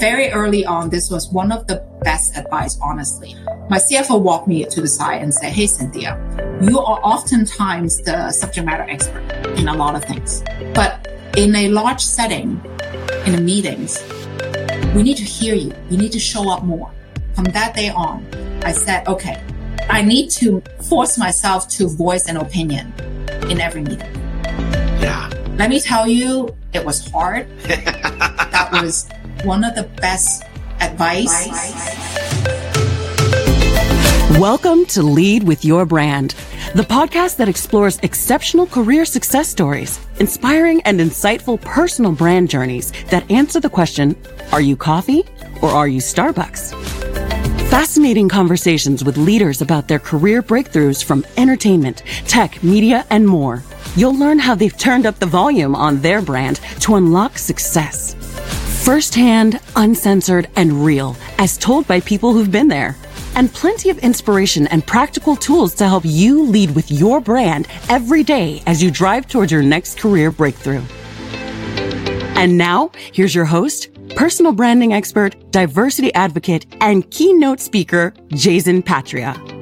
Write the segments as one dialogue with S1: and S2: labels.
S1: very early on, this was one of the best advice, honestly. My CFO walked me to the side and said, Hey, Cynthia, you are oftentimes the subject matter expert in a lot of things. But in a large setting, in the meetings, we need to hear you. You need to show up more. From that day on, I said, okay, I need to force myself to voice an opinion in every meeting.
S2: Yeah.
S1: Let me tell you, it was hard. that was one of the best advice.
S3: Welcome to Lead with Your Brand, the podcast that explores exceptional career success stories, inspiring and insightful personal brand journeys that answer the question, are you coffee or are you Starbucks? Fascinating conversations with leaders about their career breakthroughs from entertainment, tech, media, and more. You'll learn how they've turned up the volume on their brand to unlock success. Firsthand, uncensored, and real, as told by people who've been there. And plenty of inspiration and practical tools to help you lead with your brand every day as you drive towards your next career breakthrough. And now, here's your host, personal branding expert, diversity advocate, and keynote speaker, Jason Patria.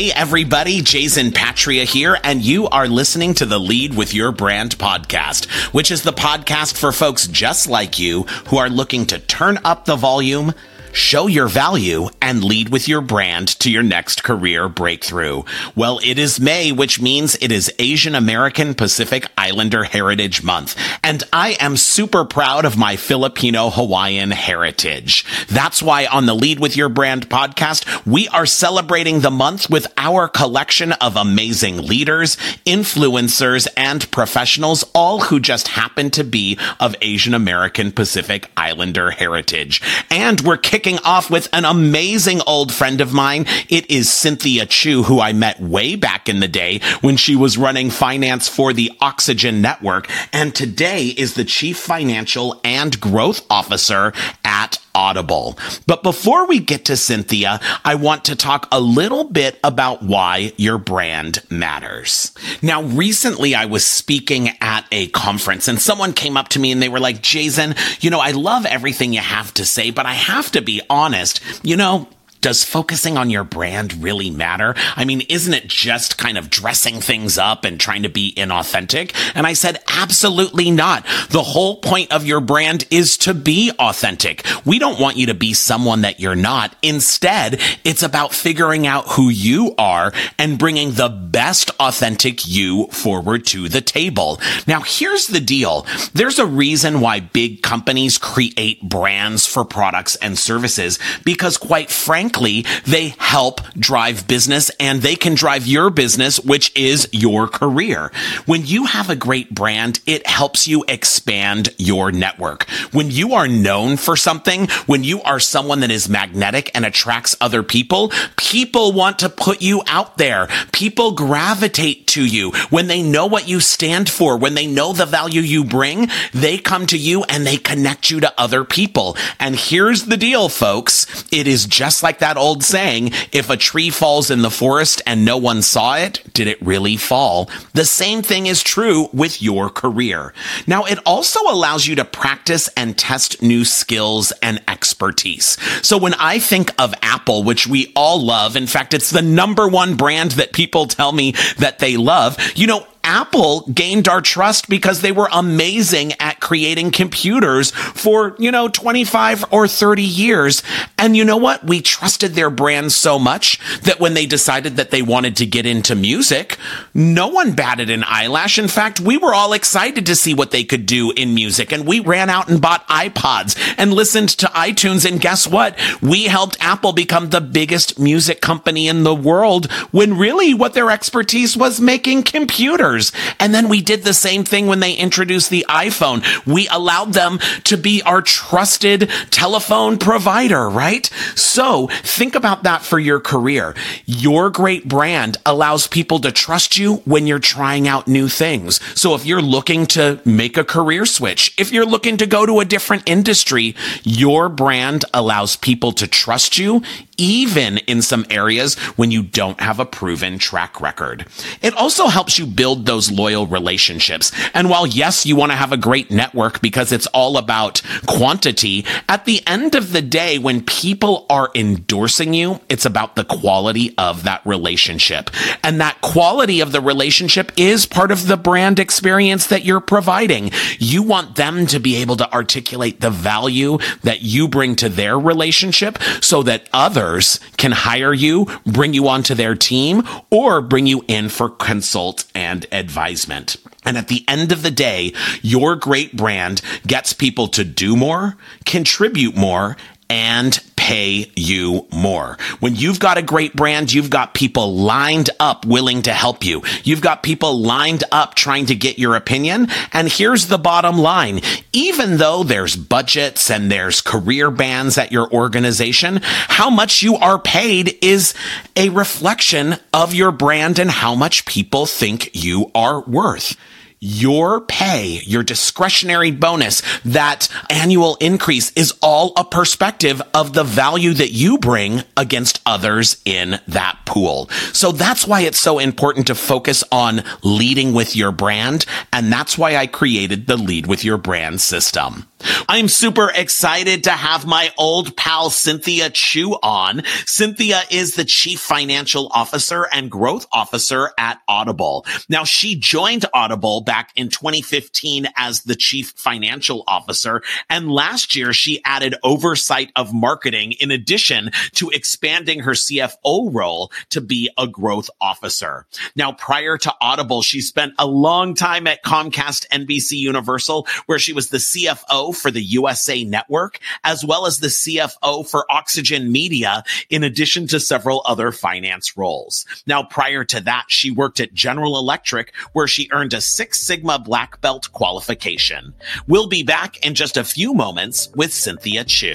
S2: Hey everybody, Jason Patria here, and you are listening to the Lead with Your Brand podcast, which is the podcast for folks just like you who are looking to turn up the volume, show your value, and lead with your brand to your next career breakthrough. Well, it is May, which means it is Asian American Pacific Islander Heritage Month, and I am super proud of my Filipino Hawaiian heritage. That's why on the Lead with Your Brand podcast, we are celebrating the month with our collection of amazing leaders, influencers, and professionals, all who just happen to be of Asian American Pacific Islander heritage. And we're kicking kicking off with an amazing old friend of mine. It is Cynthia Chu, who I met way back in the day when she was running finance for the Oxygen Network. And today is the chief financial and growth officer at Audible. But before we get to Cynthia, I want to talk a little bit about why your brand matters. Now, recently I was speaking at a conference and someone came up to me and they were like, Jason, you know, I love everything you have to say, but I have to be honest. You know, does focusing on your brand really matter? I mean, isn't it just kind of dressing things up and trying to be inauthentic? And I said, absolutely not. The whole point of your brand is to be authentic. We don't want you to be someone that you're not. Instead, it's about figuring out who you are and bringing the best authentic you forward to the table. Now, here's the deal. There's a reason why big companies create brands for products and services because quite frankly, frankly, they help drive business and they can drive your business, which is your career. When you have a great brand, it helps you expand your network. When you are known for something, when you are someone that is magnetic and attracts other people, people want to put you out there. People gravitate to you when they know what you stand for, when they know the value you bring, they come to you and they connect you to other people. And here's the deal, folks. It is just like that old saying, if a tree falls in the forest and no one saw it, did it really fall? The same thing is true with your career. Now, it also allows you to practice and test new skills and expertise. So when I think of Apple, which we all love, in fact, it's the number one brand that people tell me that they love, you know, Apple gained our trust because they were amazing at creating computers for, you know, 25 or 30 years. And you know what? We trusted their brand so much that when they decided that they wanted to get into music, no one batted an eyelash. In fact, we were all excited to see what they could do in music. And we ran out and bought iPods and listened to iTunes. And guess what? We helped Apple become the biggest music company in the world when really what their expertise was making computers years. And then we did the same thing when they introduced the iPhone. We allowed them to be our trusted telephone provider, right? So think about that for your career. Your great brand allows people to trust you when you're trying out new things. So if you're looking to make a career switch, if you're looking to go to a different industry, your brand allows people to trust you even in some areas when you don't have a proven track record. It also helps you build those loyal relationships. And while yes, you want to have a great network, because it's all about quantity. At the end of the day, when people are endorsing you, it's about the quality of that relationship. And that quality of the relationship is part of the brand experience that you're providing. You want them to be able to articulate the value that you bring to their relationship so that others can hire you, bring you onto their team, or bring you in for consult and advisement. And at the end of the day, your great brand gets people to do more, contribute more, and pay you more. When you've got a great brand, you've got people lined up willing to help you. You've got people lined up trying to get your opinion. And here's the bottom line. Even though there's budgets and there's career bans at your organization, how much you are paid is a reflection of your brand and how much people think you are worth your pay, your discretionary bonus, that annual increase is all a perspective of the value that you bring against others in that pool. So that's why it's so important to focus on leading with your brand. And that's why I created the lead with your brand system. I'm super excited to have my old pal Cynthia Chu on. Cynthia is the chief financial officer and growth officer at Audible. Now she joined Audible back in 2015 as the chief financial officer. And last year she added oversight of marketing in addition to expanding her CFO role to be a growth officer. Now prior to Audible, she spent a long time at Comcast NBC Universal where she was the CFO for the USA Network, as well as the CFO for Oxygen Media, in addition to several other finance roles. Now, prior to that, she worked at General Electric, where she earned a Six Sigma Black Belt qualification. We'll be back in just a few moments with Cynthia Chu.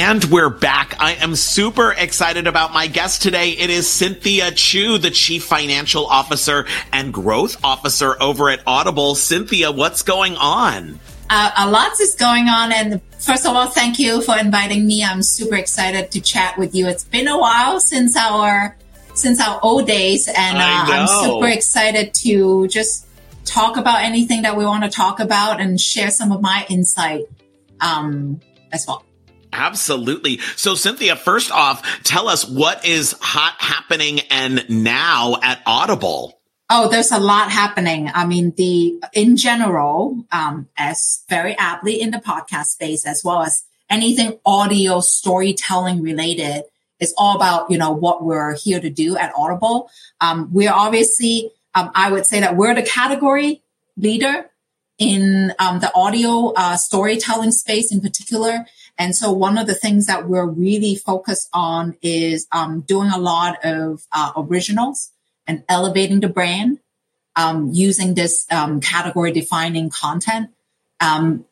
S2: And we're back. I am super excited about my guest today. It is Cynthia Chu, the Chief Financial Officer and Growth Officer over at Audible. Cynthia, what's going on?
S1: Uh, a lot is going on. And first of all, thank you for inviting me. I'm super excited to chat with you. It's been a while since our since our old days, and uh, I'm super excited to just talk about anything that we want to talk about and share some of my insight um, as well.
S2: Absolutely. So Cynthia, first off, tell us what is hot happening and now at Audible.
S1: Oh, there's a lot happening. I mean, the in general, um, as very aptly in the podcast space, as well as anything audio storytelling related, is all about you know what we're here to do at Audible. Um, we're obviously, um, I would say that we're the category leader in um, the audio uh, storytelling space in particular. And so one of the things that we're really focused on is um, doing a lot of uh, originals and elevating the brand um, using this um, category defining content. Um,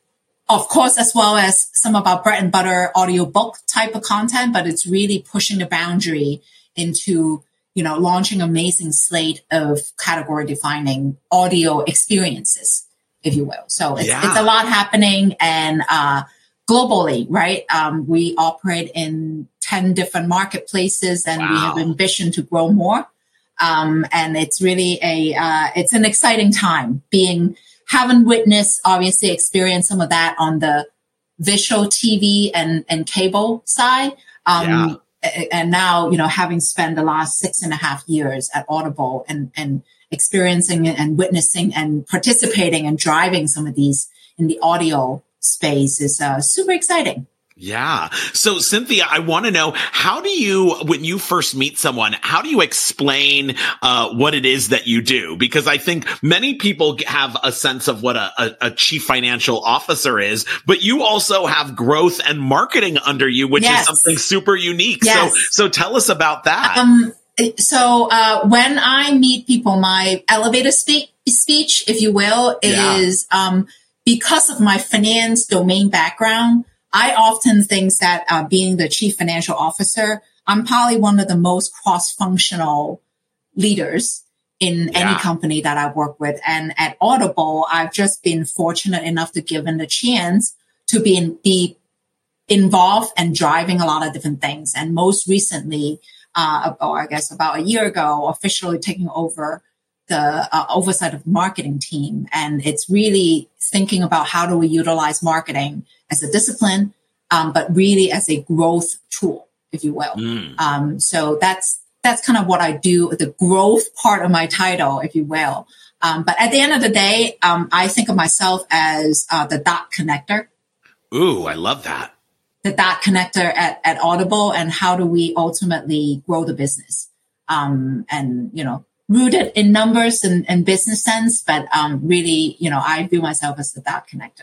S1: of course, as well as some of our bread and butter audiobook type of content, but it's really pushing the boundary into you know launching amazing slate of category defining audio experiences if you will so it's, yeah. it's a lot happening and uh, globally, right? Um, we operate in 10 different marketplaces and wow. we have ambition to grow more. Um, and it's really a, uh, it's an exciting time being, having witnessed, obviously experienced some of that on the visual TV and, and cable side. Um, yeah. And now, you know, having spent the last six and a half years at Audible and, and experiencing and witnessing and participating and driving some of these in the audio space is uh, super exciting.
S2: Yeah. So Cynthia, I want to know how do you, when you first meet someone, how do you explain uh, what it is that you do? Because I think many people have a sense of what a, a, a, chief financial officer is, but you also have growth and marketing under you, which yes. is something super unique. Yes. So, so tell us about that. Um,
S1: so uh, when I meet people, my elevator spe- speech, if you will, is. Yeah. Um, because of my finance domain background, I often think that uh, being the chief financial officer, I'm probably one of the most cross-functional leaders in yeah. any company that I work with. And at Audible, I've just been fortunate enough to given the chance to be in, be involved and driving a lot of different things. And most recently, uh, or I guess about a year ago, officially taking over the uh, oversight of marketing team. And it's really thinking about how do we utilize marketing as a discipline, um, but really as a growth tool, if you will. Mm. Um, so that's that's kind of what I do, the growth part of my title, if you will. Um, but at the end of the day, um, I think of myself as uh, the dot connector.
S2: Ooh, I love that.
S1: The dot connector at, at Audible, and how do we ultimately grow the business? Um, and you know, rooted in numbers and, and business sense, but um, really, you know, I view myself as the dot connector.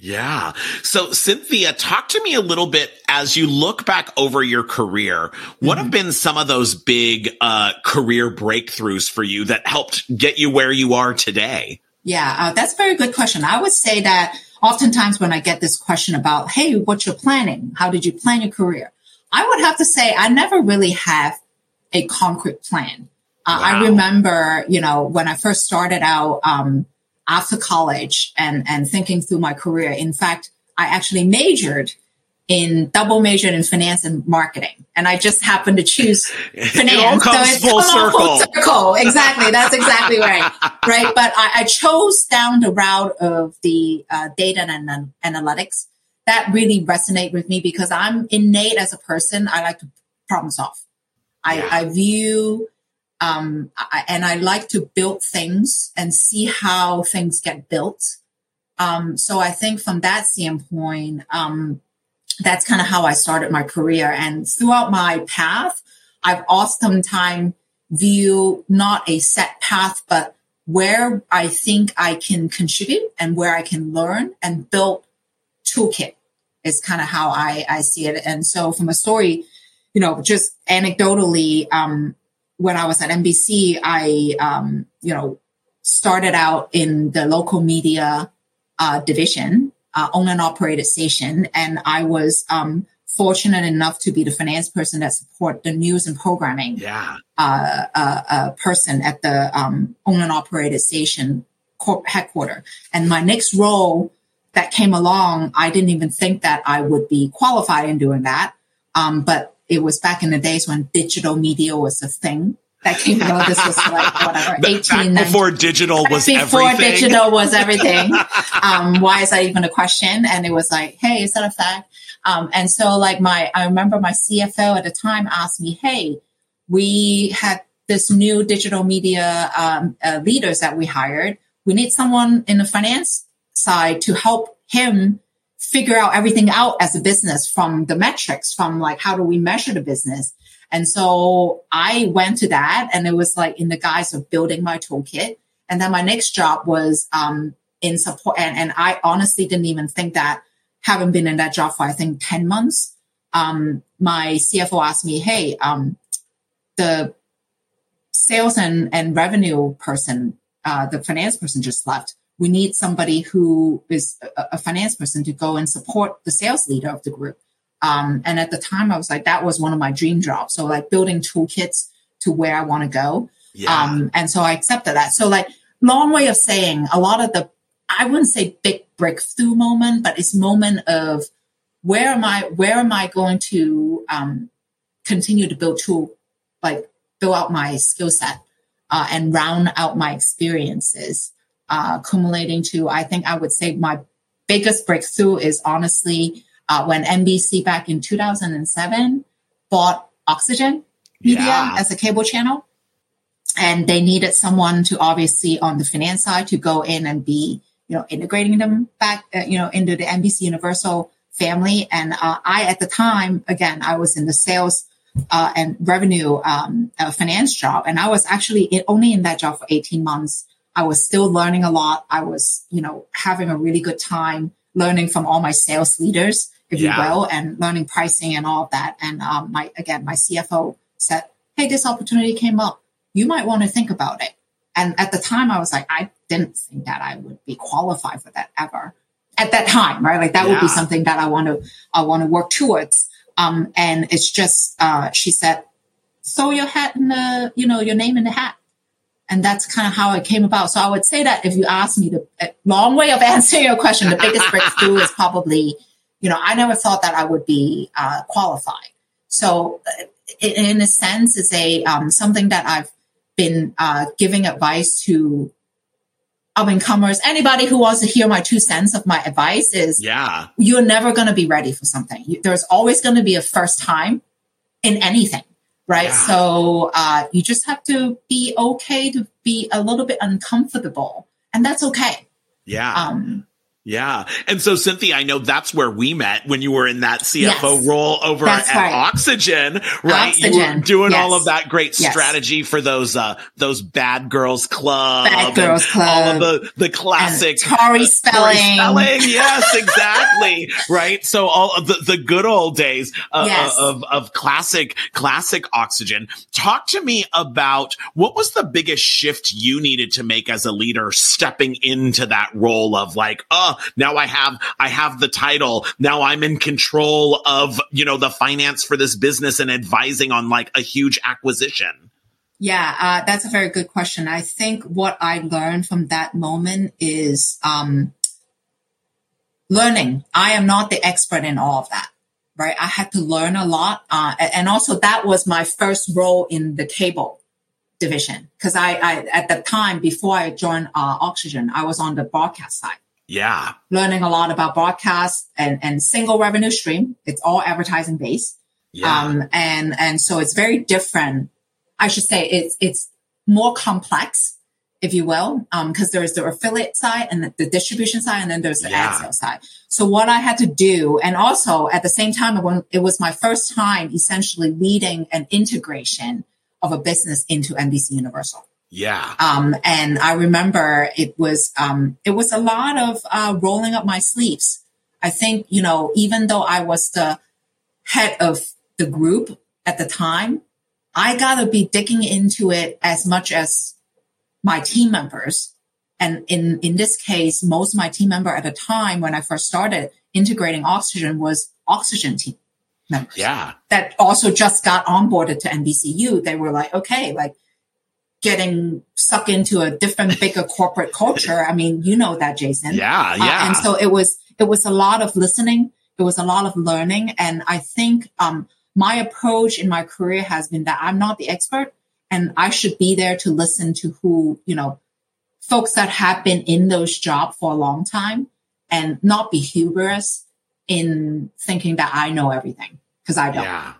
S2: Yeah. So Cynthia, talk to me a little bit as you look back over your career. What mm-hmm. have been some of those big uh, career breakthroughs for you that helped get you where you are today?
S1: Yeah, uh, that's a very good question. I would say that oftentimes when I get this question about, hey, what's your planning? How did you plan your career? I would have to say I never really have a concrete plan. Uh, wow. I remember, you know, when I first started out, um, after college and, and thinking through my career. In fact, I actually majored in double majored in finance and marketing. And I just happened to choose finance.
S2: it all comes so it's full, circle. full
S1: circle. Exactly. That's exactly right. Right. But I, I chose down the route of the uh, data and, and analytics. That really resonate with me because I'm innate as a person. I like to problem solve. I, yeah. I view um, I, and I like to build things and see how things get built. Um, so I think from that standpoint, um, that's kind of how I started my career. And throughout my path, I've oftentimes view not a set path, but where I think I can contribute and where I can learn and build toolkit is kind of how I, I see it. And so from a story, you know, just anecdotally, um, when I was at NBC, I, um, you know, started out in the local media uh, division, uh, owned and operated station, and I was um, fortunate enough to be the finance person that support the news and programming
S2: yeah.
S1: uh, uh, uh person at the um, owned and operated station corp- headquarter. And my next role that came along, I didn't even think that I would be qualified in doing that. Um, but it was back in the days when digital media was a thing. That came out. This was like whatever, eighteen.
S2: Before digital was
S1: before
S2: everything.
S1: digital was everything. um, why is that even a question? And it was like, hey, is that a fact? Um, and so like my, I remember my CFO at the time asked me, hey, we had this new digital media um, uh, leaders that we hired. We need someone in the finance side to help him figure out everything out as a business from the metrics, from like, how do we measure the business? And so I went to that and it was like in the guise of building my toolkit. And then my next job was, um, in support. And, and I honestly didn't even think that having been in that job for, I think 10 months, um, my CFO asked me, Hey, um, the sales and, and revenue person, uh, the finance person just left we need somebody who is a, a, finance person to go and support the sales leader of the group. Um, and at the time, I was like, that was one of my dream jobs. So like building toolkits to where I want to go. Yeah. Um, and so I accepted that. So like long way of saying a lot of the, I wouldn't say big breakthrough moment, but it's moment of where am I, where am I going to, um, continue to build tool, like build out my skill set, uh, and round out my experiences uh, accumulating to, I think I would say my biggest breakthrough is honestly uh, when NBC back in 2007 bought Oxygen Media yeah. as a cable channel. And they needed someone to obviously on the finance side to go in and be, you know, integrating them back, uh, you know, into the NBC Universal family. And uh, I, at the time, again, I was in the sales uh, and revenue um, uh, finance job, and I was actually in, only in that job for 18 months. I was still learning a lot. I was, you know, having a really good time learning from all my sales leaders, if yeah. you will, and learning pricing and all of that. And um, my again, my CFO said, "Hey, this opportunity came up. You might want to think about it." And at the time, I was like, "I didn't think that I would be qualified for that ever at that time, right? Like that yeah. would be something that I want to, I want to work towards. Um, and it's just, uh, she said, throw your hat in the, you know, your name in the hat. And that's kind of how it came about. So I would say that if you ask me the long way of answering your question, the biggest breakthrough is probably, you know, I never thought that I would be uh, qualified. So uh, in a sense, it's a um, something that I've been uh, giving advice to up and comers. Anybody who wants to hear my two cents of my advice is,
S2: yeah,
S1: you're never going to be ready for something. There's always going to be a first time in anything right? So uh, you just have to be okay to be a little bit uncomfortable, and that's okay.
S2: Yeah. Um, yeah. And so, Cynthia, I know that's where we met when you were in that CFO yes, role over at right. Oxygen, right? Oxygen. You were doing yes. all of that great yes. strategy for those, uh, those bad girls club.
S1: Bad girls club.
S2: All of the, the classic.
S1: And Tori spelling.
S2: spelling. Yes, exactly. right. So all of the, the good old days uh, of, of classic, classic Oxygen. Talk to me about what was the biggest shift you needed to make as a leader stepping into that role of like, oh, now I have, I have the title. Now I'm in control of, you know, the finance for this business and advising on like a huge acquisition.
S1: Yeah, uh, that's a very good question. I think what I learned from that moment is um, learning. I am not the expert in all of that, right? I had to learn a lot. Uh, and also that was my first role in the cable division because I, I, at the time before I joined uh, Oxygen, I was on the broadcast side.
S2: Yeah.
S1: Learning a lot about broadcast and, and single revenue stream. It's all advertising based. Yeah. Um, and, and so it's very different. I should say it's, it's more complex, if you will, um, cause there's the affiliate side and the, the distribution side, and then there's the yeah. ad sales side. So what I had to do, and also at the same time, when it was my first time essentially leading an integration of a business into NBC Universal.
S2: Yeah.
S1: Um, and I remember it was, um, it was a lot of, uh, rolling up my sleeves. I think, you know, even though I was the head of the group at the time, I gotta be digging into it as much as my team members. And in, in this case, most of my team member at the time when I first started integrating oxygen was oxygen team members.
S2: Yeah.
S1: That also just got onboarded to NBCU. They were like, okay, like, getting sucked into a different, bigger corporate culture. I mean, you know that, Jason.
S2: Yeah, yeah.
S1: Uh, and so it was, it was a lot of listening. It was a lot of learning. And I think, um, my approach in my career has been that I'm not the expert and I should be there to listen to who, you know, folks that have been in those jobs for a long time and not be hubris in thinking that I know everything because I don't.
S2: Yeah.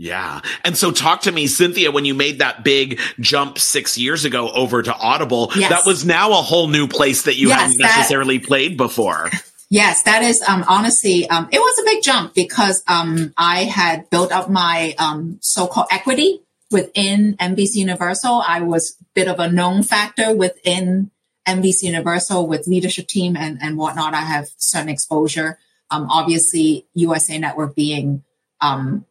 S2: Yeah. And so talk to me, Cynthia, when you made that big jump six years ago over to Audible, yes. that was now a whole new place that you yes, hadn't necessarily that, played before.
S1: Yes, that is, um, honestly, um, it was a big jump because, um, I had built up my, um, so-called equity within NBC Universal. I was a bit of a known factor within NBC Universal with leadership team and, and whatnot. I have certain exposure. Um, obviously USA Network being, um,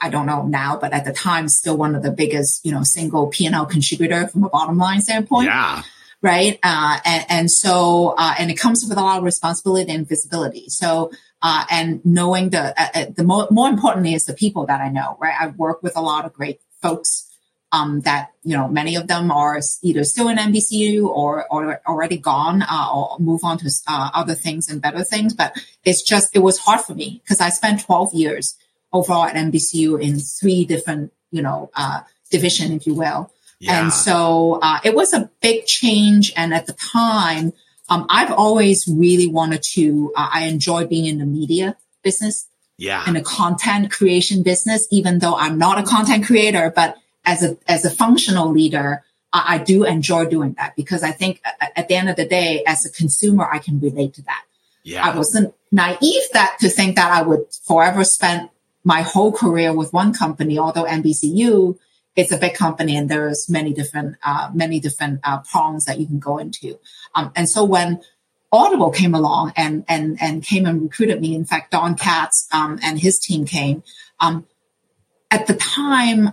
S1: I don't know now, but at the time, still one of the biggest, you know, single P&L contributor from a bottom line standpoint.
S2: Yeah.
S1: Right. Uh, and, and, so, uh, and it comes with a lot of responsibility and visibility. So, uh, and knowing the, uh, uh, the more, more importantly is the people that I know, right? I work with a lot of great folks, um, that, you know, many of them are either still in NBCU or, or already gone, uh, or move on to, other things and better things. But it's just, it was hard for me because I spent 12 years overall at NBCU in three different, you know, uh, division, if you will. Yeah. And so uh, it was a big change. And at the time, um, I've always really wanted to. Uh, I enjoy being in the media business,
S2: yeah,
S1: in the content creation business. Even though I'm not a content creator, but as a as a functional leader, I, I do enjoy doing that because I think at, at the end of the day, as a consumer, I can relate to that.
S2: Yeah.
S1: I wasn't naive that to think that I would forever spend my whole career with one company, although NBCU is a big company and there's many different, uh, many different uh, prongs that you can go into. Um, and so when Audible came along and and and came and recruited me, in fact, Don Katz um, and his team came. Um, at the time,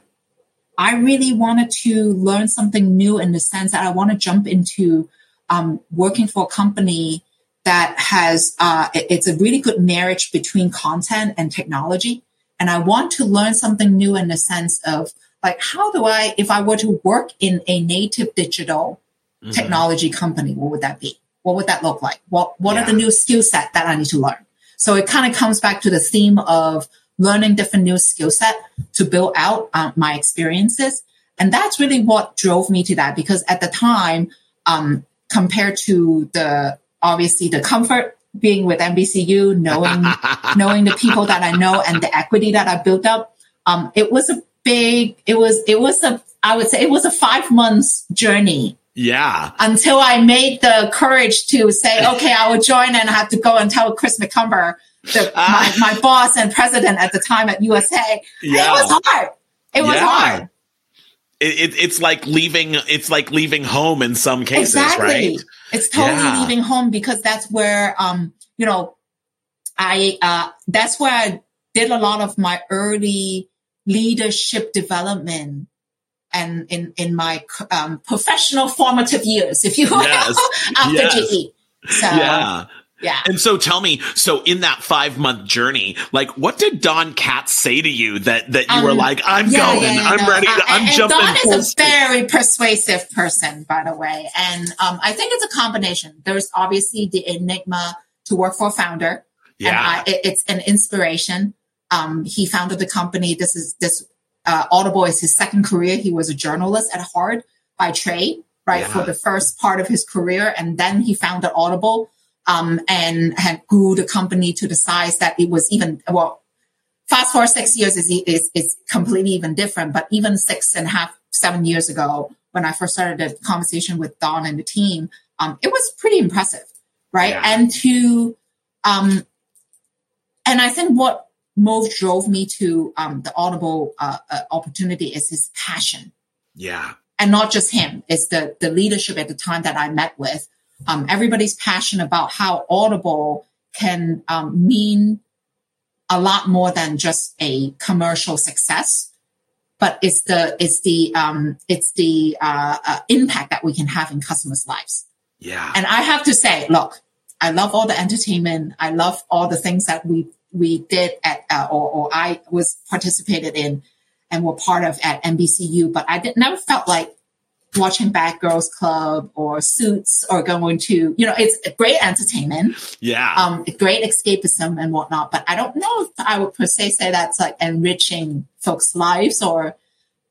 S1: I really wanted to learn something new in the sense that I want to jump into um, working for a company that has uh, it, it's a really good marriage between content and technology. And I want to learn something new in the sense of like how do I, if I were to work in a native digital mm-hmm. technology company, what would that be? What would that look like? What What yeah. are the new skill set that I need to learn? So it kind of comes back to the theme of learning different new skill set to build out uh, my experiences. And that's really what drove me to that because at the time, um, compared to the obviously the comfort being with NBCU, knowing knowing the people that I know and the equity that I built up, um, it was a big. It was it was a I would say it was a five months journey.
S2: Yeah.
S1: Until I made the courage to say, okay, I will join and I have to go and tell Chris McCumber, the, my, my boss and president at the time at USA. Yeah. It was hard. It was yeah. hard.
S2: It, it, it's like leaving. It's like leaving home in some cases, exactly. right?
S1: It's totally yeah. leaving home because that's where, um, you know, I uh, that's where I did a lot of my early leadership development and in in my um, professional formative years, if you will, yes. after yes. GE.
S2: So yeah. Yeah. And so tell me, so in that five month journey, like what did Don Katz say to you that, that you um, were like, I'm yeah, going, yeah, yeah, I'm no. ready, to, I'm and, jumping.
S1: And Don is a very persuasive person, by the way. And um, I think it's a combination. There's obviously the enigma to work for a founder. Yeah. And I, it, it's an inspiration. Um, he founded the company. This is this uh, Audible is his second career. He was a journalist at heart by trade, right, for the first part of his career. And then he founded Audible um, and had grew the company to the size that it was even well. Fast forward six years is, is is completely even different. But even six and a half, seven years ago, when I first started the conversation with Don and the team, um, it was pretty impressive, right? Yeah. And to, um, and I think what most drove me to um, the Audible uh, uh, opportunity is his passion.
S2: Yeah.
S1: And not just him, it's the the leadership at the time that I met with um, everybody's passionate about how Audible can um, mean a lot more than just a commercial success, but it's the it's the um, it's the uh, uh, impact that we can have in customers' lives.
S2: Yeah.
S1: And I have to say, look, I love all the entertainment. I love all the things that we we did at uh, or, or I was participated in and were part of at NBCU, but I did, never felt like watching Bad Girls Club or Suits or going to, you know, it's great entertainment.
S2: Yeah.
S1: Um, great escapism and whatnot. But I don't know if I would per se say that's like enriching folks' lives or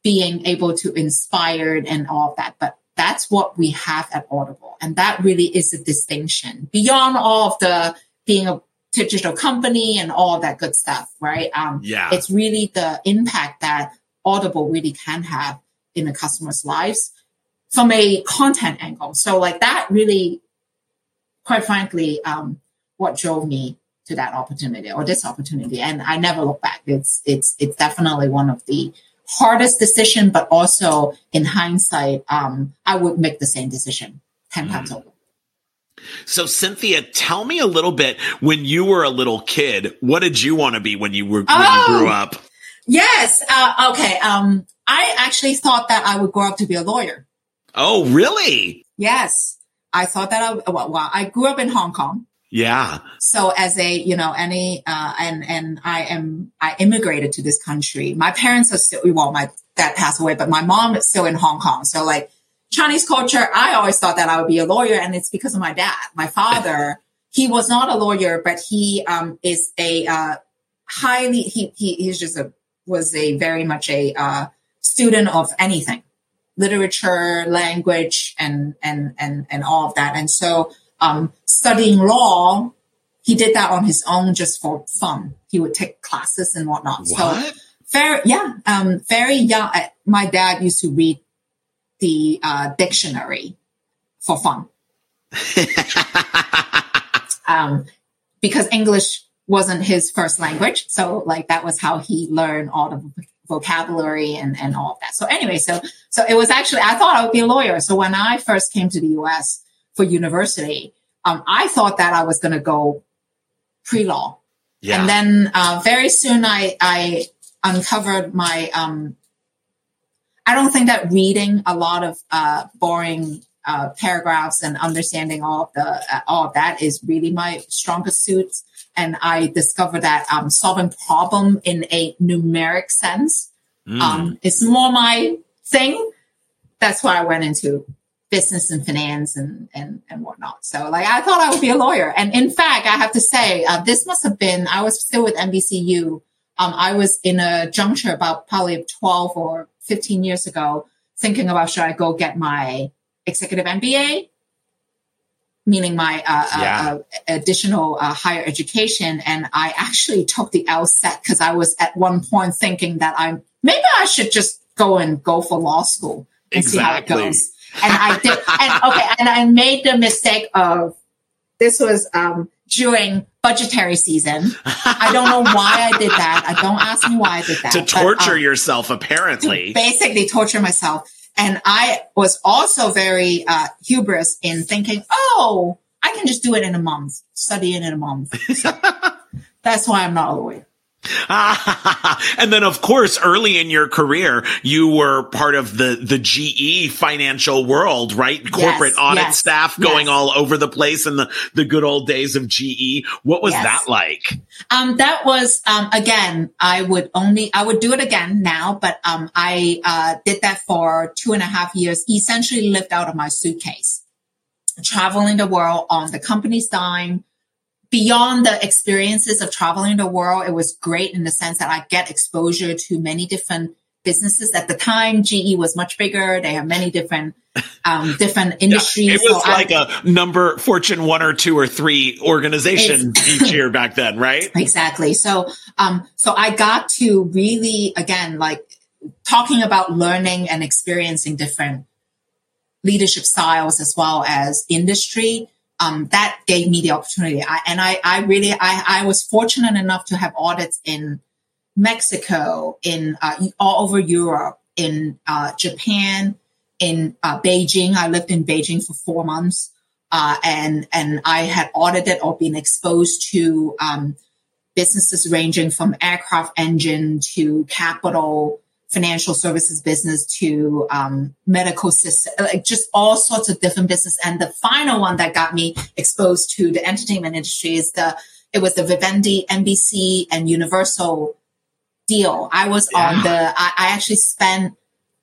S1: being able to inspire and all of that. But that's what we have at Audible. And that really is a distinction beyond all of the being a digital company and all that good stuff, right? Um,
S2: yeah.
S1: It's really the impact that Audible really can have in the customers' lives from a content angle. So like that really, quite frankly, um, what drove me to that opportunity or this opportunity. And I never look back. It's, it's, it's definitely one of the hardest decision, but also in hindsight, um, I would make the same decision 10 times mm. over.
S2: So Cynthia, tell me a little bit when you were a little kid, what did you want to be when you were, when oh, you grew up?
S1: Yes. Uh, okay. Um, I actually thought that I would grow up to be a lawyer.
S2: Oh, really?
S1: Yes. I thought that I, well, well, I grew up in Hong Kong.
S2: Yeah.
S1: So as a, you know, any, uh, and, and I am, I immigrated to this country. My parents are still, well, my dad passed away, but my mom is still in Hong Kong. So like Chinese culture, I always thought that I would be a lawyer and it's because of my dad. My father, he was not a lawyer, but he, um, is a, uh, highly, he, he, he's just a, was a very much a, uh, student of anything literature, language, and and and and all of that. And so, um, studying law, he did that on his own just for fun. He would take classes and whatnot.
S2: What?
S1: So, very yeah, um, very young. Uh, my dad used to read the uh, dictionary for fun. um, because English wasn't his first language. So like that was how he learned all the vocabulary and, and all of that. So anyway, so, so it was actually, I thought I would be a lawyer. So when I first came to the US for university, um, I thought that I was going to go pre-law. Yeah. And then, uh, very soon I, I uncovered my, um, I don't think that reading a lot of, uh, boring, uh, paragraphs and understanding all of the uh, all of that is really my strongest suits. And I discovered that um, solving problem in a numeric sense mm. um, is more my thing. That's why I went into business and finance and, and, and whatnot. So like, I thought I would be a lawyer. And in fact, I have to say, uh, this must have been, I was still with NBCU. Um, I was in a juncture about probably 12 or 15 years ago thinking about should I go get my executive MBA, meaning my uh, uh yeah. uh, additional uh, higher education. And I actually took the LSAT because I was at one point thinking that I maybe I should just go and go for law school and exactly. see how it goes. And I did, and okay, and I made the mistake of this was um, during budgetary season. I don't know why I did that. I don't ask me why I did that.
S2: to torture but, um, yourself, apparently.
S1: basically torture myself. And I was also very uh, hubris in thinking, oh, I can just do it in a month, study it in a month. So that's why I'm not a lawyer.
S2: and then of course early in your career you were part of the the GE financial world right? Corporate yes, audit yes, staff going yes. all over the place in the the good old days of GE what was that like?
S1: Um that was um again I would only I would do it again now but um I uh did that for two and a half years essentially lived out of my suitcase. Traveling the world on the company's dime beyond the experiences of traveling the world, it was great in the sense that I get exposure to many different businesses. At the time, GE was much bigger. They have many different, um, different industries.
S2: Yeah, it was so like I, a number Fortune one or two or three organization each year back then, right?
S1: Exactly. So, um, so I got to really, again, like talking about learning and experiencing different leadership styles as well as industry um, that gave me the opportunity. I, and I, I really, I, I was fortunate enough to have audits in Mexico, in uh, all over Europe, in uh, Japan, in uh, Beijing. I lived in Beijing for four months, uh, and and I had audited or been exposed to um, businesses ranging from aircraft engine to capital financial services business to um, medical system, like just all sorts of different business. And the final one that got me exposed to the entertainment industry is the it was the Vivendi, NBC, and Universal deal. I was yeah. on the. I, I actually spent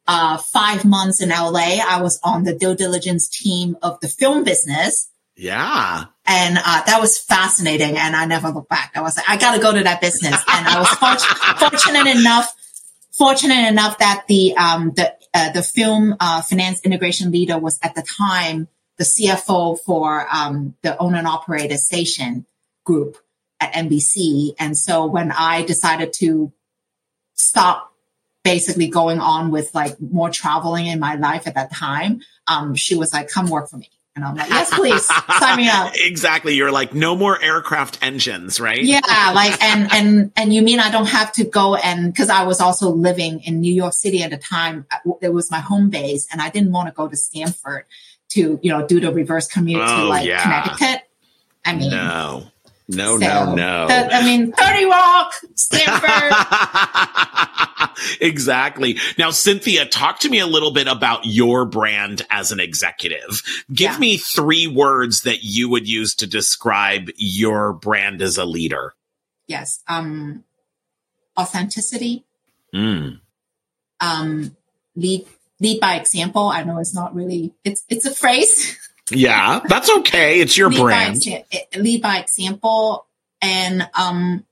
S1: uh, five months in LA. I was on the due diligence team of the film business.
S2: Yeah.
S1: And uh, that was fascinating. And I never looked back. I was like, I got to go to that business. And I was fortunate enough fortunate enough that the um, the uh, the film uh, finance integration leader was at the time the CFO for um, the own and operated station group at NBC, and so when I decided to stop basically going on with like more traveling in my life at that time, um, she was like, "Come work for me." And I'm like, yes, please sign me up.
S2: exactly. You're like, no more aircraft engines, right?
S1: Yeah. Like, and, and, and you mean I don't have to go and, cause I was also living in New York City at the time. Uh, it was my home base and I didn't want to go to Stamford to, you know, do the reverse commute oh, to like yeah. Connecticut. I mean,
S2: no. No, so, no, no.
S1: The, I mean, 30 Rock, Stamford.
S2: exactly. Now, Cynthia, talk to me a little bit about your brand as an executive. Give yeah. me three words that you would use to describe your brand as a leader.
S1: Yes. Um, authenticity.
S2: Mm.
S1: Um, lead, lead by example. I know it's not really, it's, it's a phrase.
S2: Yeah, that's okay. It's your
S1: lead
S2: brand.
S1: By, lead by example, and um,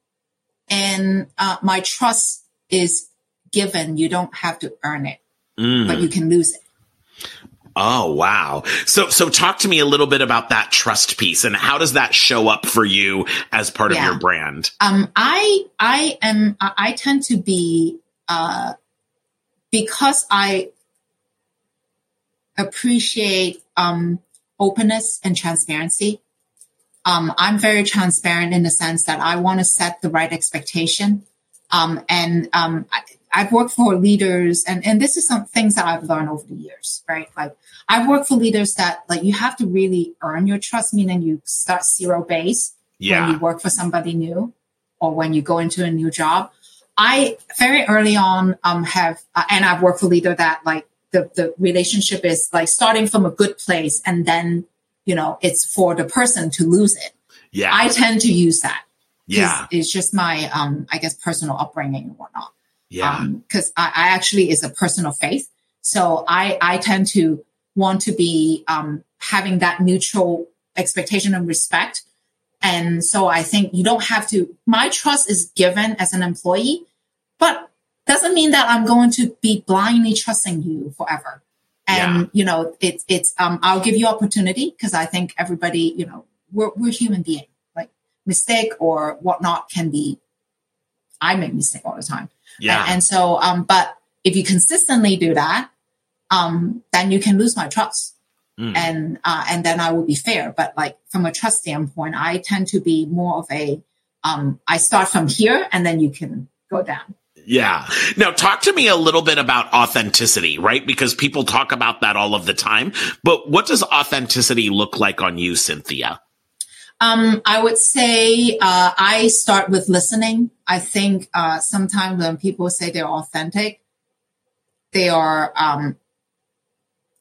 S1: and uh, my trust is given. You don't have to earn it, mm. but you can lose it.
S2: Oh wow. So so talk to me a little bit about that trust piece and how does that show up for you as part yeah. of your brand?
S1: Um I I am I tend to be uh because I appreciate um openness and transparency. Um, I'm very transparent in the sense that I want to set the right expectation. Um, and um, I, have worked for leaders, and, and this is some things that I've learned over the years, right? Like I've worked for leaders that like you have to really earn your trust, meaning you start zero base yeah. when you work for somebody new or when you go into a new job. I very early on um, have, uh, and I've worked for leader that like the, the relationship is like starting from a good place and then, you know, it's for the person to lose it.
S2: Yeah.
S1: I tend to use that.
S2: yeah.
S1: It's just my, um, I guess, personal upbringing and whatnot.
S2: Yeah.
S1: Because I, I actually is a person of faith. So I, I tend to want to be um, having that mutual expectation and respect. And so I think you don't have to, my trust is given as an employee, but doesn't mean that I'm going to be blindly trusting you forever. And,
S2: Yeah.
S1: you know, it's, it's, um, I'll give you opportunity because I think everybody, you know, we're, we're human being. Like mistake or whatnot can be, I make mistake all the time.
S2: yeah.
S1: And, and so, um, but if you consistently do that, um, then you can lose my trust.
S2: Mm.
S1: And, uh, and then I will be fair. But like from a trust standpoint, I tend to be more of a, um, I start from here and then you can go down.
S2: Yeah. Now talk to me a little bit about authenticity, right? Because people talk about that all of the time, but what does authenticity look like on you, Cynthia?
S1: Um, I would say uh, I start with listening. I think uh, sometimes when people say they're authentic, they are um,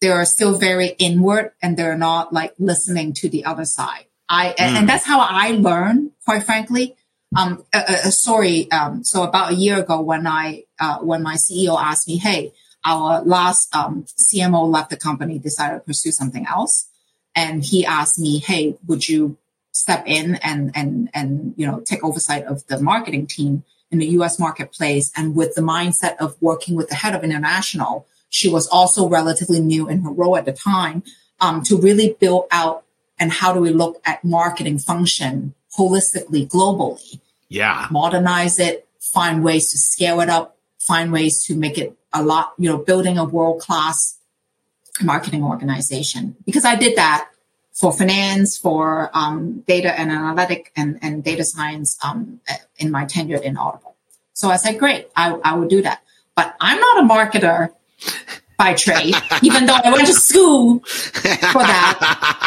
S1: they are still very inward and they're not like listening to the other side. I and, and that's how I learn, quite frankly. Um, uh, uh, sorry. Um, so about a year ago, when I uh, when my CEO asked me, "Hey, our last um, CMO left the company, decided to pursue something else," and he asked me, "Hey, would you step in and and and you know take oversight of the marketing team in the US marketplace and with the mindset of working with the head of international she was also relatively new in her role at the time um, to really build out and how do we look at marketing function holistically globally
S2: Yeah.
S1: modernize it find ways to scale it up find ways to make it a lot you know building a world class marketing organization because i did that for finance, for um, data and analytic and, and data science um, in my tenure in Audible. So I said, great, I, I will do that. But I'm not a marketer by trade, even though I went to school for that.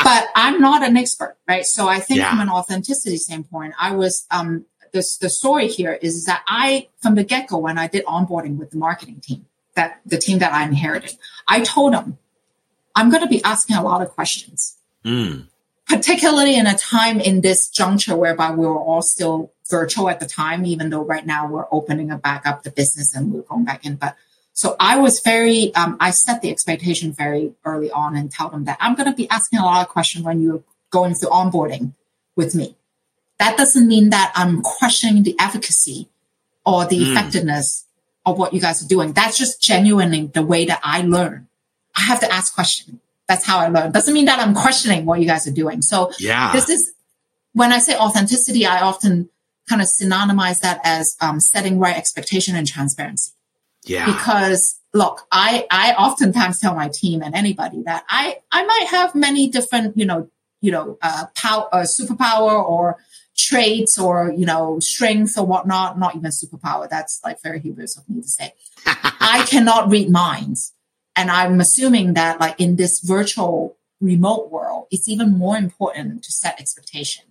S1: But I'm not an expert, right? So I think
S2: Yeah.
S1: from an authenticity standpoint, I was um, this, the story here is that I, from the get go, when I did onboarding with the marketing team, that the team that I inherited, I told them, I'm going to be asking a lot of questions
S2: Mm.
S1: particularly in a time in this juncture whereby we were all still virtual at the time, even though right now we're opening up back up the business and we're going back in. But so I was very, um, I set the expectation very early on and tell them that I'm going to be asking a lot of questions when you're going through onboarding with me. That doesn't mean that I'm questioning the efficacy or the effectiveness of what you guys are doing. That's just genuinely the way that I learn. I have to ask questions. That's how I learn. Doesn't mean that I'm questioning what you guys are doing. So
S2: Yeah.
S1: this is when I say authenticity, I often kind of synonymize that as um, setting right expectation and transparency.
S2: Yeah.
S1: Because look, I I oftentimes tell my team and anybody that I I might have many different you know you know uh, power uh, superpower or traits or you know strengths or whatnot. Not even superpower. That's like very hubris of me to say. I cannot read minds. And I'm assuming that like in this virtual remote world, it's even more important to set expectation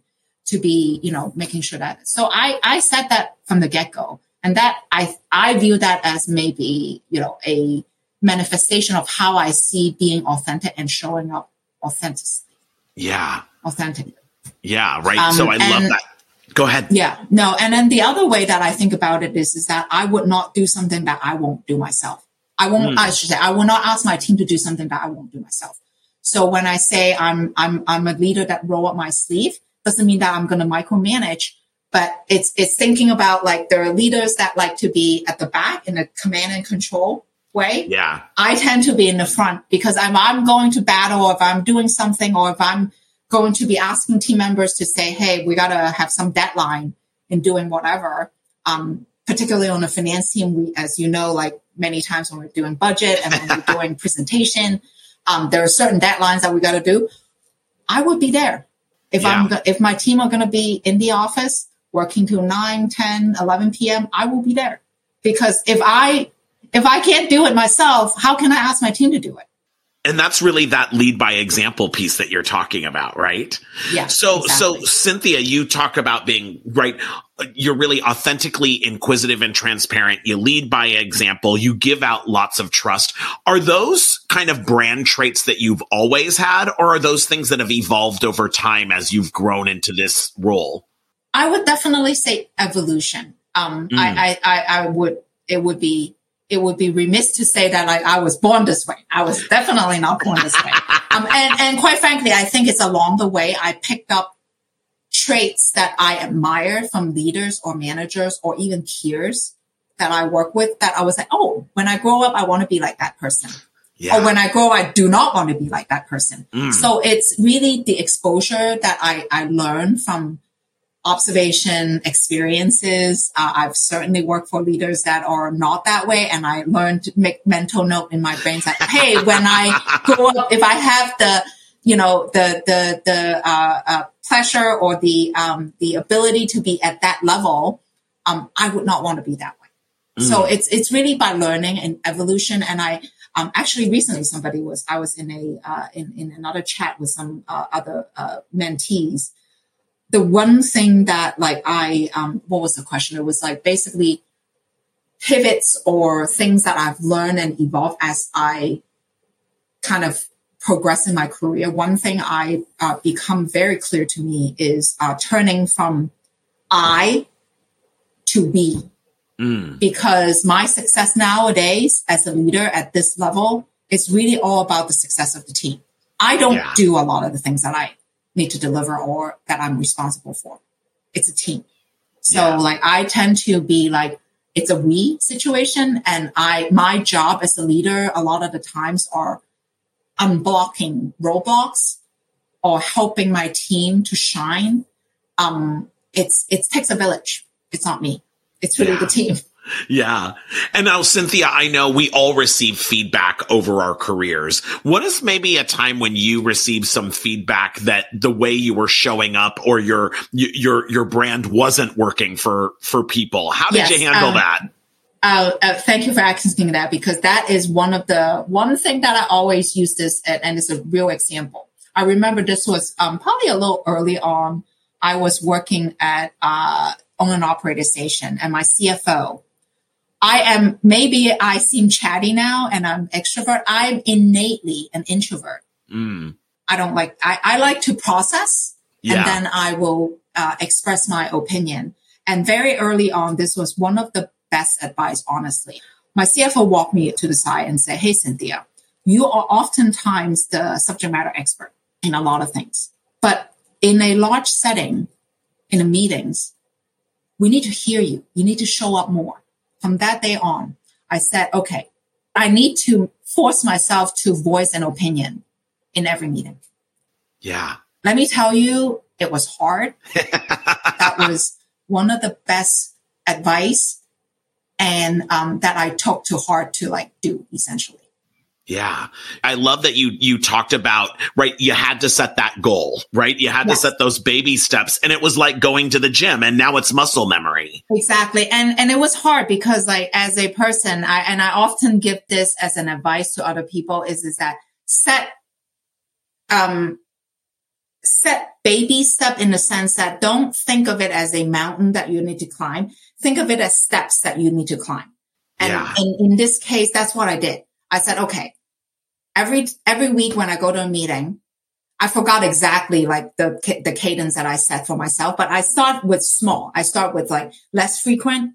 S1: to be, you know, making sure that. So I, I said that from the get go. And that I, I view that as maybe, you know, a manifestation of how I see being authentic and showing up authentically,
S2: yeah.
S1: authentically.
S2: Yeah. Right.
S1: Um,
S2: so I love that. Go ahead.
S1: Yeah, no. And then the other way that I think about it is, is that I would not do something that I won't do myself. I won't, I should say, I will not ask my team to do something that I won't do myself. So when I say I'm, I'm, I'm a leader that roll up my sleeve, doesn't mean that I'm going to micromanage, but it's, it's thinking about like there are leaders that like to be at the back in a command and control way.
S2: Yeah.
S1: I tend to be in the front because if I'm going to battle or if I'm doing something or if I'm going to be asking team members to say, Hey, we got to have some deadline in doing whatever. Um, particularly on the finance team, we, as you know, like many times when we're doing budget and when we're doing presentation, um, there are certain deadlines that we got to do. I would be there. If I'm, if my team are going to be in the office working till 9, 10, 11 PM, I will be there because if I, if I can't do it myself, how can I ask my team to do it?
S2: And that's really that lead by example piece that you're talking about, right?
S1: Yeah.
S2: So, so. Cynthia, you talk about being right. you're really authentically inquisitive and transparent. You lead by example. You give out lots of trust. Are those kind of brand traits that you've always had, or are those things that have evolved over time as you've grown into this role?
S1: I would definitely say evolution. Um, mm. I, I, I would, it would be, it would be remiss to say that like I was born this way. I was definitely not born this way. Um, and, and quite frankly, I think it's along the way I picked up traits that I admire from leaders or managers or even peers that I work with that I was like, oh, when I grow up, I want to be like that person. Yeah. Or when I grow, I do not want to be like that person. Mm. So it's really the exposure that I, I learn from observation experiences. Uh, I've certainly worked for leaders that are not that way. And I learned to make mental note in my brain that, hey, when I go up, if I have the, you know, the, the, the, uh, uh, pleasure or the, um, the ability to be at that level, um, I would not want to be that way. Mm. So it's, it's really by learning and evolution. And I, um, actually recently somebody was, I was in a, uh, in, in another chat with some, uh, other, uh, mentees the one thing that like I, um, what was the question? It was like basically pivots or things that I've learned and evolved as I kind of progress in my career. One thing I uh, become very clear to me is uh, turning from I to we. Mm. Because my success nowadays as a leader at this level is really all about the success of the team. I don't yeah. do a lot of the things that I need to deliver or that I'm responsible for. It's a team. So yeah. like I tend to be like, it's a we situation. And I, my job as a leader, a lot of the times are unblocking roadblocks or helping my team to shine. Um, it's, it takes a village. It's not me. It's really yeah. the team.
S2: Yeah. And now, Cynthia, I know we all receive feedback over our careers. What is maybe a time when you received some feedback that the way you were showing up or your, your, your brand wasn't working for, for people? How did yes, you handle um, that?
S1: Uh, uh, thank you for asking that because that is one of the, one thing that I always use this at, and it's a real example. I remember this was, um, probably a little early on. I was working at, uh, own and operated station and my CFO, I am, maybe I seem chatty now and I'm extrovert. I'm innately an introvert. Mm. I don't like, I, I like to process yeah. and then I will uh, express my opinion. And very early on, this was one of the best advice, honestly. My CFO walked me to the side and said, Hey, Cynthia, you are oftentimes the subject matter expert in a lot of things, but in a large setting, in the meetings, we need to hear you. You need to show up more from that day on, I said, okay, I need to force myself to voice an opinion in every meeting.
S2: Yeah.
S1: Let me tell you, it was hard. that was one of the best advice and um, that I took to heart to like do essentially.
S2: Yeah. I love that you, you talked about, right? You had to set that goal, right? You had yes. to set those baby steps and it was like going to the gym and now it's muscle memory.
S1: Exactly. And, and it was hard because like as a person, I, and I often give this as an advice to other people is, is that set, um, set baby step in the sense that don't think of it as a mountain that you need to climb. Think of it as steps that you need to climb. And, yeah. and in this case, that's what I did. I said, okay, every, every week when I go to a meeting, I forgot exactly like the, the cadence that I set for myself, but I start with small. I start with like less frequent.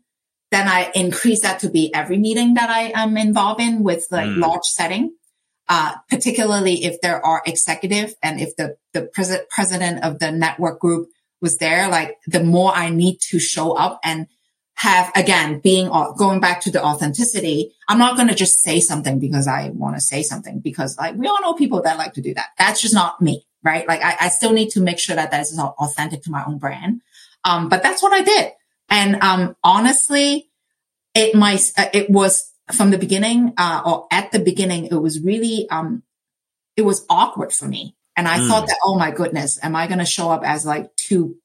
S1: Then I increase that to be every meeting that I am involved in with like mm. large setting. Uh, particularly if there are executive and if the, the pres- president of the network group was there, like the more I need to show up and have again being going back to the authenticity i'm not going to just say something because i want to say something because like we all know people that like to do that. That's just not me right? Like i, I still need to make sure that that is authentic to my own brand. Um, but that's what i did. And um, honestly it might uh, it was from the beginning uh, or at the beginning it was really um, it was awkward for me. And i mm. thought that oh my goodness am i going to show up as like too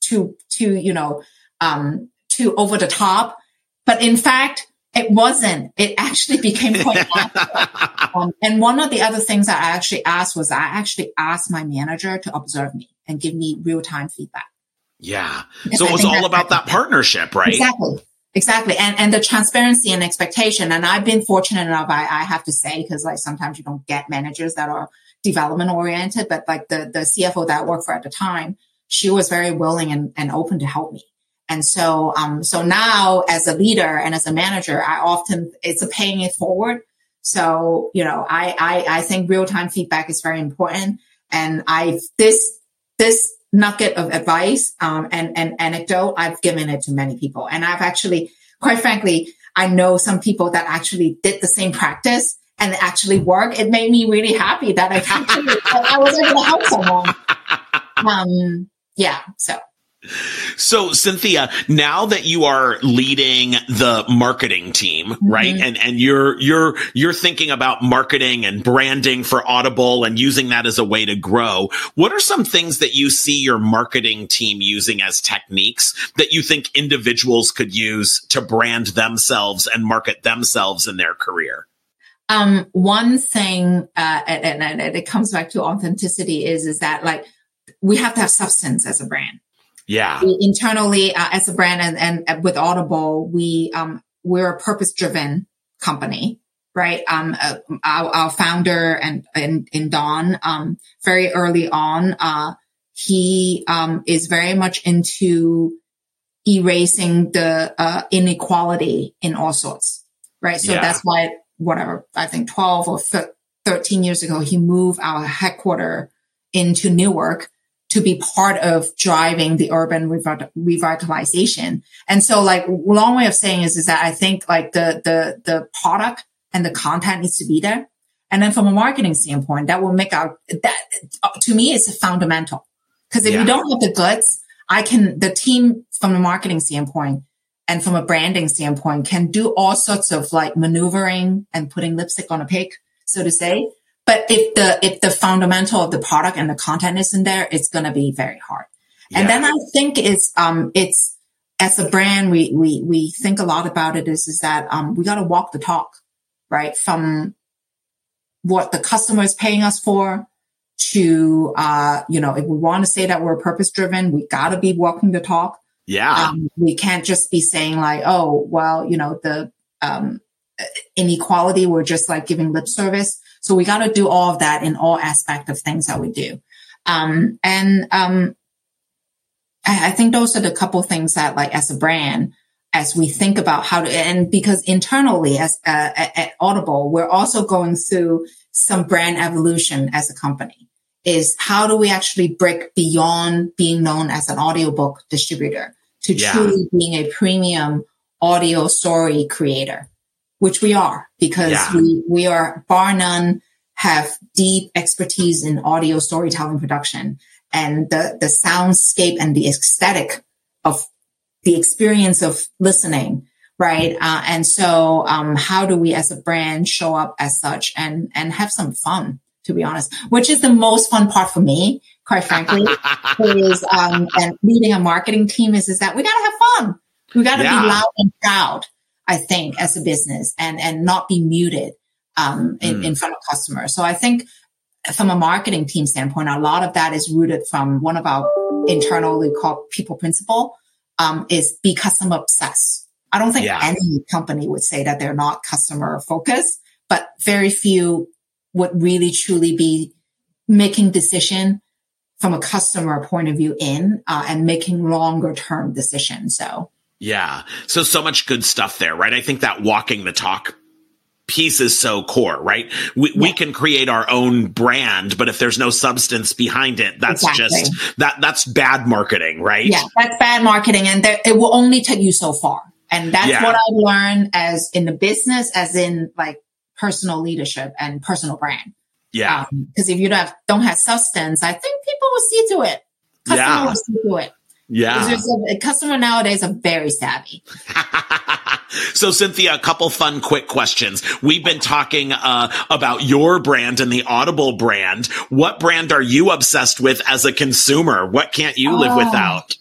S1: too too you know um too over the top. But in fact, it wasn't. It actually became quite um, and one of the other things that I actually asked was I actually asked my manager to observe me and give me real time feedback.
S2: Yeah. Because so it was all about that partnership, right?
S1: Exactly. Exactly. And, and the transparency and expectation. And I've been fortunate enough, I, I have to say, because like sometimes you don't get managers that are development oriented, but like the, the CFO that I worked for at the time, she was very willing and, and open to help me. And so, um, so now as a leader and as a manager, I often, it's a paying it forward. So, you know, I, I, I think real time feedback is very important. And I, this, this nugget of advice, um, and, and anecdote, I've given it to many people. And I've actually, quite frankly, I know some people that actually did the same practice and actually work. It made me really happy that I, I was able to help someone. Um, yeah. So
S2: so Cynthia, now that you are leading the marketing team, mm-hmm. right? And and you're you're you're thinking about marketing and branding for Audible and using that as a way to grow. What are some things that you see your marketing team using as techniques that you think individuals could use to brand themselves and market themselves in their career?
S1: Um, one thing, uh, and, and, and it comes back to authenticity is, is that like we have to have substance as a brand
S2: yeah.
S1: We internally, uh, as a brand and, and with Audible, we, um, we're a purpose driven company, right? Um, uh, our, our, founder and, and, in Don, um, very early on, uh, he, um, is very much into erasing the, uh, inequality in all sorts, right? So yeah. that's why, whatever, I think 12 or 13 years ago, he moved our headquarter into Newark to be part of driving the urban revitalization. And so like long way of saying is, is that I think like the, the, the product and the content needs to be there. And then from a marketing standpoint, that will make our, that to me is fundamental. Cause if yeah. you don't have the goods, I can, the team from a marketing standpoint and from a branding standpoint can do all sorts of like maneuvering and putting lipstick on a pig, so to say. But if the, if the fundamental of the product and the content isn't there, it's going to be very hard. Yeah. And then I think it's, um, it's, as a brand, we, we, we think a lot about it is, is that, um, we got to walk the talk, right? From what the customer is paying us for to, uh, you know, if we want to say that we're purpose driven, we got to be walking the talk.
S2: Yeah. Um,
S1: we can't just be saying like, oh, well, you know, the, um, inequality, we're just like giving lip service. So we got to do all of that in all aspect of things that we do. Um, and, um, I, I, think those are the couple things that like as a brand, as we think about how to, and because internally as, uh, at, at Audible, we're also going through some brand evolution as a company is how do we actually break beyond being known as an audiobook distributor to yeah. truly being a premium audio story creator? Which we are because yeah. we, we are bar none have deep expertise in audio storytelling production and the, the soundscape and the aesthetic of the experience of listening. Right. Uh, and so, um, how do we as a brand show up as such and, and have some fun? To be honest, which is the most fun part for me, quite frankly, is, um, and leading a marketing team is, is that we got to have fun. We got to yeah. be loud and proud I think, as a business and, and not be muted, um, in, mm. in front of customers. So I think from a marketing team standpoint, a lot of that is rooted from one of our internally called people principle, um, is be customer obsessed. I don't think yeah. any company would say that they're not customer focused, but very few would really truly be making decision from a customer point of view in uh, and making longer term decisions. So
S2: yeah. So, so much good stuff there, right? I think that walking the talk piece is so core, right? We, yeah. we can create our own brand, but if there's no substance behind it, that's exactly. just, that, that's bad marketing, right?
S1: Yeah. That's bad marketing and there, it will only take you so far. And that's yeah. what I've learned as in the business, as in like personal leadership and personal brand.
S2: Yeah.
S1: Because um, if you don't have, don't have substance, I think people will see to it. Customer yeah. will see to it.
S2: Yeah.
S1: A, customer nowadays are very savvy.
S2: so Cynthia, a couple fun quick questions. We've been talking uh, about your brand and the Audible brand. What brand are you obsessed with as a consumer? What can't you live oh, without?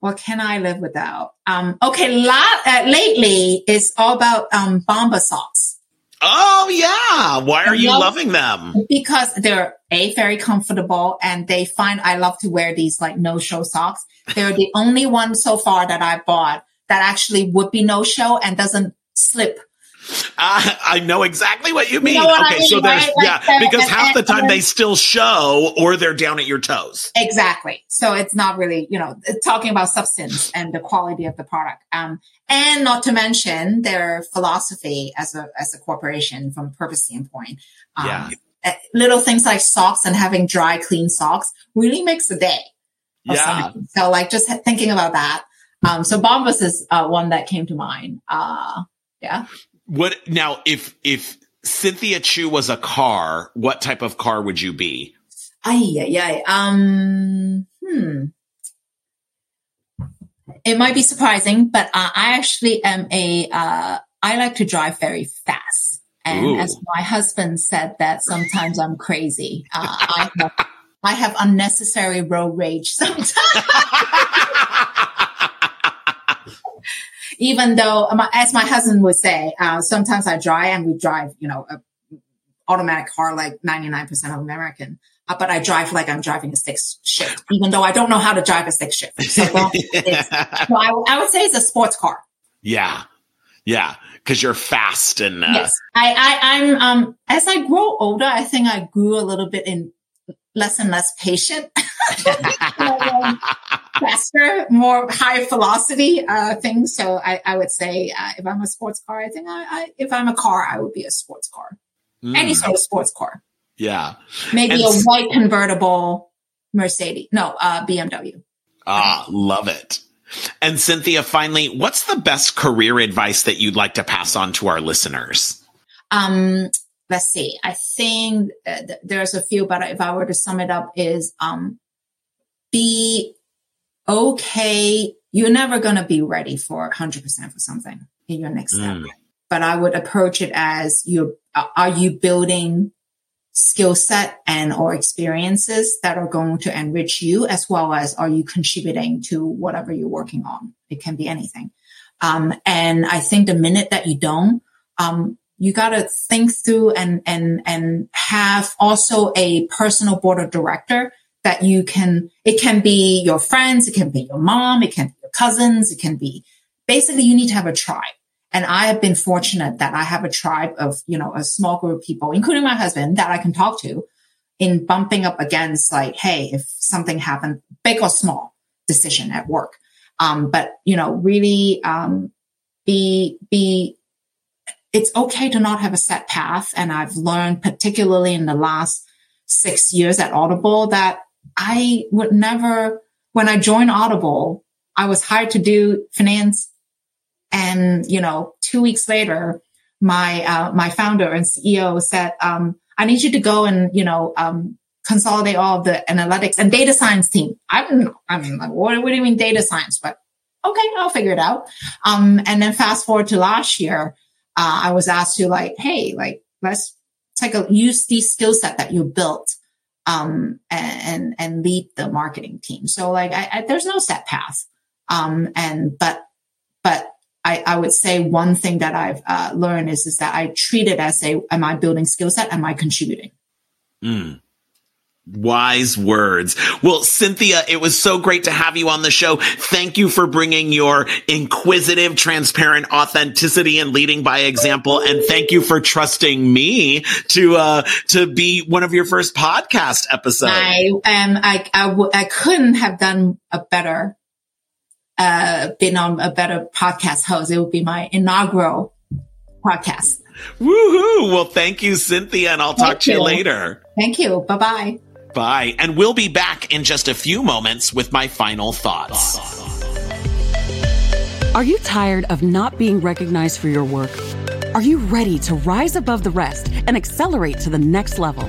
S1: What can I live without? Um, okay, la- uh, lately it's all about um, Bombas socks.
S2: Oh yeah. Why are you loving them?
S1: Because they're a very comfortable and they find I love to wear these like no show socks. They're the only one so far that I bought that actually would be no show and doesn't slip
S2: uh, I know exactly what you mean. You know what okay, I mean, so there's right? like yeah, because and, half the time and, they still show or they're down at your toes.
S1: Exactly. So it's not really, you know, talking about substance and the quality of the product. Um, and not to mention their philosophy as a as a corporation from a purpose standpoint. Um, yeah. Eh, little things like socks and having dry, clean socks really makes the day.
S2: Yeah.
S1: So like just thinking about that. Um, so Bombas is uh, one that came to mind. Uh, yeah.
S2: What now? If if Cynthia Chu was a car, what type of car would you be?
S1: Ay, ay, ay. Um, hmm. It might be surprising, but uh, I actually am a. Uh, I like to drive very fast, and Ooh. as my husband said, that sometimes I'm crazy. Uh, I have, I have unnecessary road rage sometimes. even though, as my husband would say, uh, sometimes I drive and we drive, you know, a automatic car like 99% of American. Uh, but I drive like I'm driving a stick shift, even though I don't know how to drive a stick shift. So, so I, I, would say it's a sports car.
S2: Yeah. Yeah. Cause you're fast and, uh...
S1: yes, I, I, I'm, um, as I grow older, I think I grew a little bit in less and less patient. faster, more high velocity uh, things. So I, I would say uh, if I'm a sports car, I think I, I, if I'm a car, I would be a sports car, mm. any sort of sports car.
S2: Yeah,
S1: maybe and a white convertible Mercedes, no uh, BMW.
S2: Ah, love it. And Cynthia, finally, what's the best career advice that you'd like to pass on to our listeners?
S1: Um, let's see. I think uh, th- there's a few, but if I were to sum it up, is um, be okay. You're never going to be ready for 100% for something in your next step. Mm. But I would approach it as you are you building skill set and or experiences that are going to enrich you as well as are you contributing to whatever you're working on? It can be anything. Um, and I think the minute that you don't, um, you got to think through and, and, and have also a personal board of director that you can, it can be your friends, it can be your mom, it can be your cousins, it can be basically you need to have a tribe. And I have been fortunate that I have a tribe of, you know, a small group of people, including my husband that I can talk to in bumping up against like, Hey, if something happened, big or small decision at work. Um, but you know, really, um, be, be, it's okay to not have a set path. And I've learned particularly in the last six years at Audible that I would never, when I joined Audible, I was hired to do finance. And, you know, two weeks later, my, uh, my founder and CEO said, um, I need you to go and, you know, um, consolidate all of the analytics and data science team. I don't. I mean, like, what, what do you mean data science? But okay, I'll figure it out. Um, and then fast forward to last year, uh, I was asked to like, Hey, like, let's take a, use the skill set that you built um, and and lead the marketing team. So like, I, I, there's no set path. Um, and but but I, I would say one thing that I've uh, learned is is that I treat it as a, am I building skill set? Am I contributing?
S2: Mm. Wise words. Well, Cynthia, it was so great to have you on the show. Thank you for bringing your inquisitive, transparent authenticity and leading by example. And thank you for trusting me to, uh, to be one of your first podcast episodes.
S1: I, um, I, I, w- I couldn't have done a better, uh, been on a better podcast host. It would be my inaugural podcast.
S2: Woohoo! Well, thank you, Cynthia, and I'll thank talk to you later.
S1: Thank you. Bye
S2: bye. And we'll be back in just a few moments with my final thoughts.
S3: Are you tired of not being recognized for your work? Are you ready to rise above the rest and accelerate to the next level?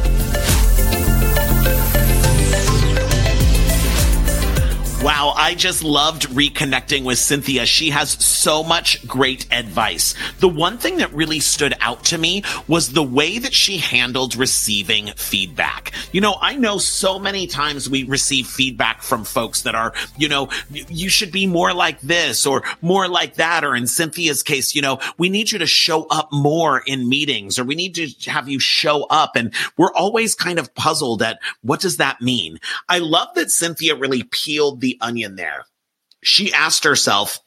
S2: Wow, I just loved reconnecting with Cynthia. She has so much great advice. The one thing that really stood out to me was the way that she handled receiving feedback. You know, I know so many times we receive feedback from folks that are, you know, you should be more like this or more like that. Or in Cynthia's case, you know, we need you to show up more in meetings or we need to have you show up. And we're always kind of puzzled at what does that mean? I love that Cynthia really peeled the onion there. She asked herself,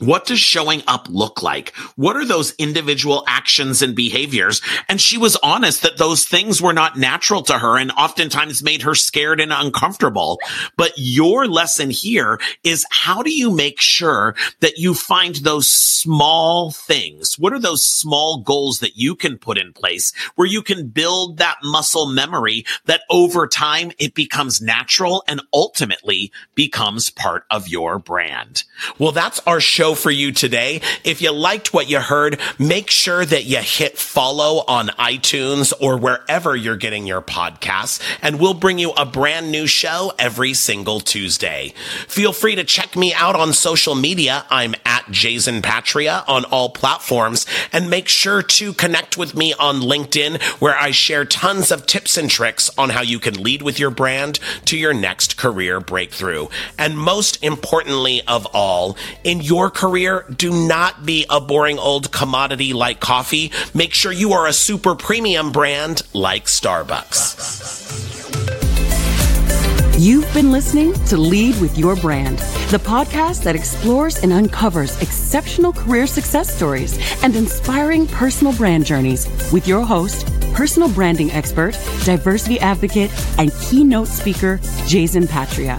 S2: what does showing up look like? What are those individual actions and behaviors? And she was honest that those things were not natural to her and oftentimes made her scared and uncomfortable. But your lesson here is how do you make sure that you find those small things? What are those small goals that you can put in place where you can build that muscle memory that over time it becomes natural and ultimately becomes part of your brand? Well, that's our show show for you today. If you liked what you heard, make sure that you hit follow on iTunes or wherever you're getting your podcasts, and we'll bring you a brand new show every single Tuesday. Feel free to check me out on social media. I'm at Jason Patria on all platforms, and make sure to connect with me on LinkedIn, where I share tons of tips and tricks on how you can lead with your brand to your next career breakthrough. And most importantly of all, in your career, do not be a boring old commodity like coffee. Make sure you are a super premium brand like Starbucks.
S3: You've been listening to Lead with Your Brand, the podcast that explores and uncovers exceptional career success stories and inspiring personal brand journeys with your host, personal branding expert, diversity advocate, and keynote speaker, Jason Patria.